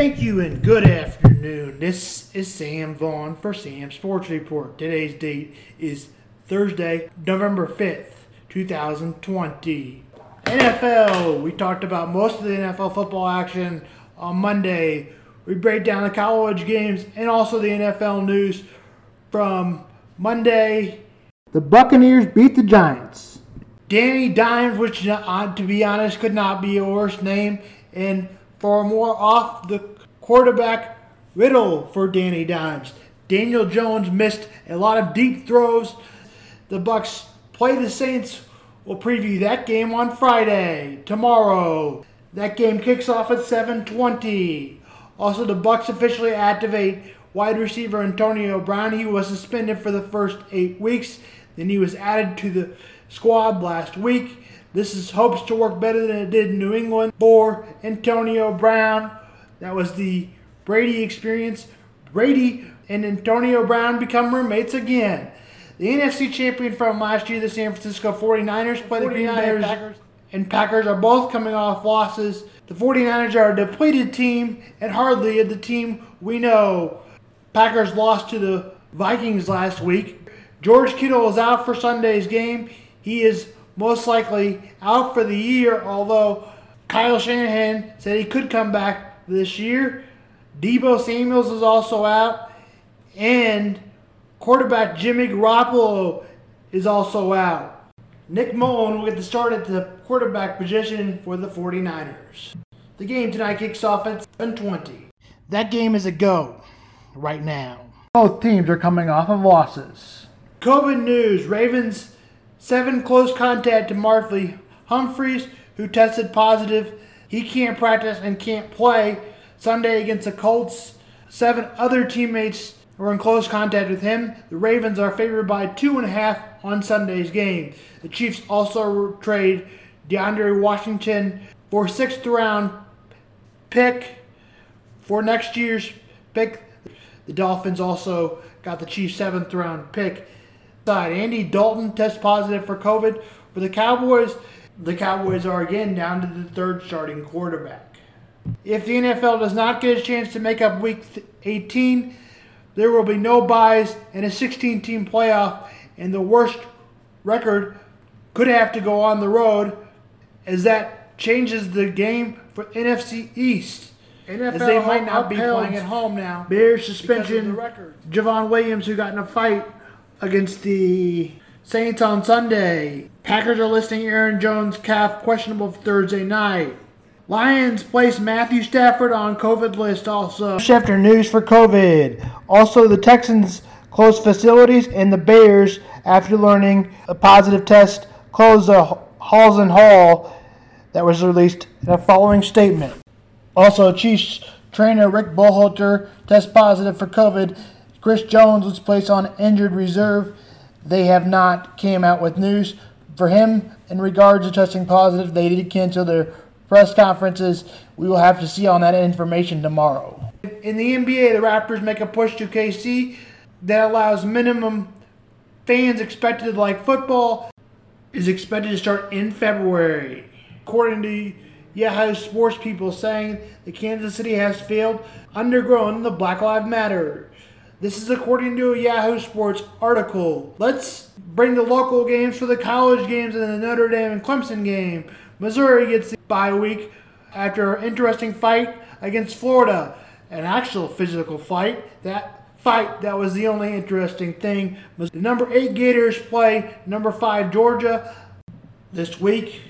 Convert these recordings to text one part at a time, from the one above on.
Thank you and good afternoon. This is Sam Vaughn for Sam Sports Report. Today's date is Thursday, November 5th, 2020. NFL, we talked about most of the NFL football action on Monday. We break down the college games and also the NFL news from Monday. The Buccaneers beat the Giants. Danny Dimes, which uh, to be honest could not be a worse name, and for more off the quarterback riddle for Danny Dimes. Daniel Jones missed a lot of deep throws. The Bucks play the Saints. We'll preview that game on Friday, tomorrow. That game kicks off at 7:20. Also, the Bucks officially activate wide receiver Antonio Brown. He was suspended for the first eight weeks. Then he was added to the squad last week. This is hopes to work better than it did in New England for Antonio Brown. That was the Brady experience. Brady and Antonio Brown become roommates again. The NFC champion from last year, the San Francisco 49ers, play the Green Bay Packers. And Packers are both coming off losses. The 49ers are a depleted team and hardly the team we know. Packers lost to the Vikings last week. George Kittle is out for Sunday's game. He is most likely out for the year, although Kyle Shanahan said he could come back this year. Deebo Samuels is also out, and quarterback Jimmy Garoppolo is also out. Nick Mullen will get the start at the quarterback position for the 49ers. The game tonight kicks off at 7:20. That game is a go right now. Both teams are coming off of losses. COVID news: Ravens Seven close contact to Marlon Humphreys, who tested positive. He can't practice and can't play Sunday against the Colts. Seven other teammates were in close contact with him. The Ravens are favored by two and a half on Sunday's game. The Chiefs also trade DeAndre Washington for sixth round pick for next year's pick. The Dolphins also got the Chiefs seventh round pick side. Andy Dalton tests positive for COVID. For the Cowboys, the Cowboys are again down to the third starting quarterback. If the NFL does not get a chance to make up Week 18, there will be no byes and a 16 team playoff, and the worst record could have to go on the road as that changes the game for NFC East. NFL as they might not be playing at home now. Bears suspension. Javon Williams, who got in a fight against the Saints on Sunday. Packers are listing Aaron Jones calf questionable for Thursday night. Lions place Matthew Stafford on COVID list also. After news for COVID. Also, the Texans close facilities and the Bears, after learning a positive test, close the Halas Hall that was released in a following statement. Also, Chiefs trainer Rick Burkholder test positive for COVID Chris Jones was placed on injured reserve. They have not came out with news for him in regards to testing positive. They did cancel their press conferences. We will have to see on that information tomorrow. In the NBA, the Raptors make a push to KC that allows minimum fans expected like football is expected to start in February. According to Yahoo Sports people saying that Kansas City has failed undergrown the Black Lives Matter this is according to a Yahoo Sports article. Let's bring the local games for the college games and the Notre Dame and Clemson game. Missouri gets the bye week after an interesting fight against Florida. An actual physical fight. That fight, that was the only interesting thing. The number 8 Gators play number 5 Georgia this week.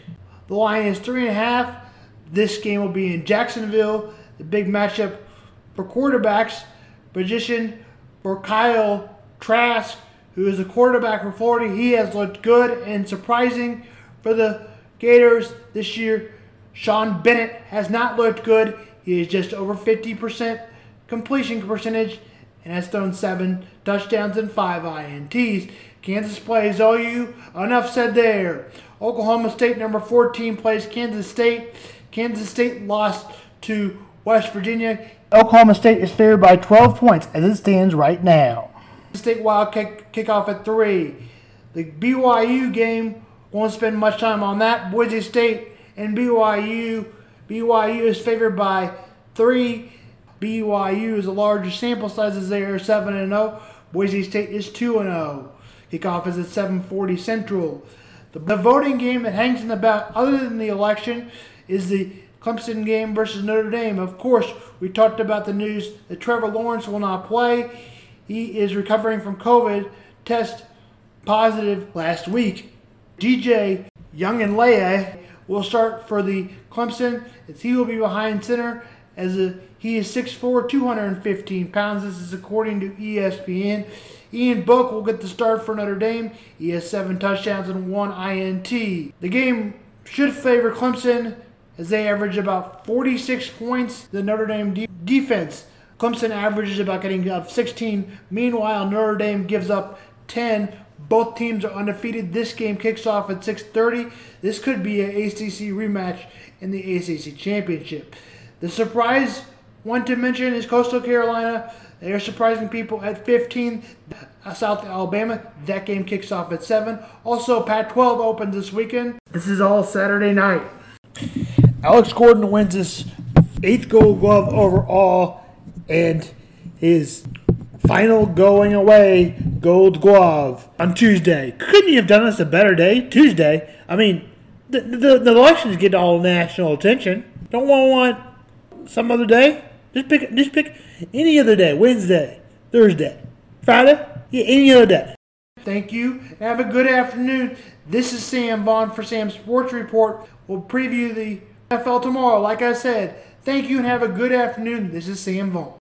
The line is 3.5. This game will be in Jacksonville. The big matchup for quarterbacks position for Kyle Trask, who is a quarterback for Florida. He has looked good and surprising for the Gators this year. Sean Bennett has not looked good. He is just over 50% completion percentage and has thrown seven touchdowns and five INTs. Kansas plays OU. Enough said there. Oklahoma State, number 14, plays Kansas State. Kansas State lost to West Virginia. Oklahoma State is favored by 12 points as it stands right now. State Wild kick, kickoff at 3. The BYU game, won't spend much time on that. Boise State and BYU. BYU is favored by 3. BYU is the largest sample size as they are 7 and 0. Boise State is 2 and 0. Kickoff is at 7:40 Central. The, the voting game that hangs in the balance, other than the election, is the Clemson game versus Notre Dame. Of course, we talked about the news that Trevor Lawrence will not play. He is recovering from COVID, test positive last week. DJ Uiagalelei will start for the Clemson as he will be behind center as a, he is 6'4", 215 pounds. This is according to ESPN. Ian Book will get the start for Notre Dame. He has seven touchdowns and one INT. The game should favor Clemson as they average about 46 points. The Notre Dame de- defense, Clemson averages about getting up 16. Meanwhile, Notre Dame gives up 10. Both teams are undefeated. This game kicks off at 6:30. This could be an ACC rematch in the ACC championship. The surprise one to mention is Coastal Carolina. They are surprising people at 15. Uh, South Alabama. That game kicks off at 7. Also, Pac 12 opens this weekend. This is all Saturday night. Alex Gordon wins his eighth gold glove overall and his final going away gold glove on Tuesday. Couldn't you have done this a better day? Tuesday. I mean, the, the, the elections get all national attention. Don't want want some other day? Just pick just pick any other day. Wednesday, Thursday, Friday. Yeah, any other day. Thank you. Have a good afternoon. This is Sam Vaughn for Sam Sports Report. We'll preview the NFL tomorrow. Like I said, thank you and have a good afternoon. This is Sam Vaughn.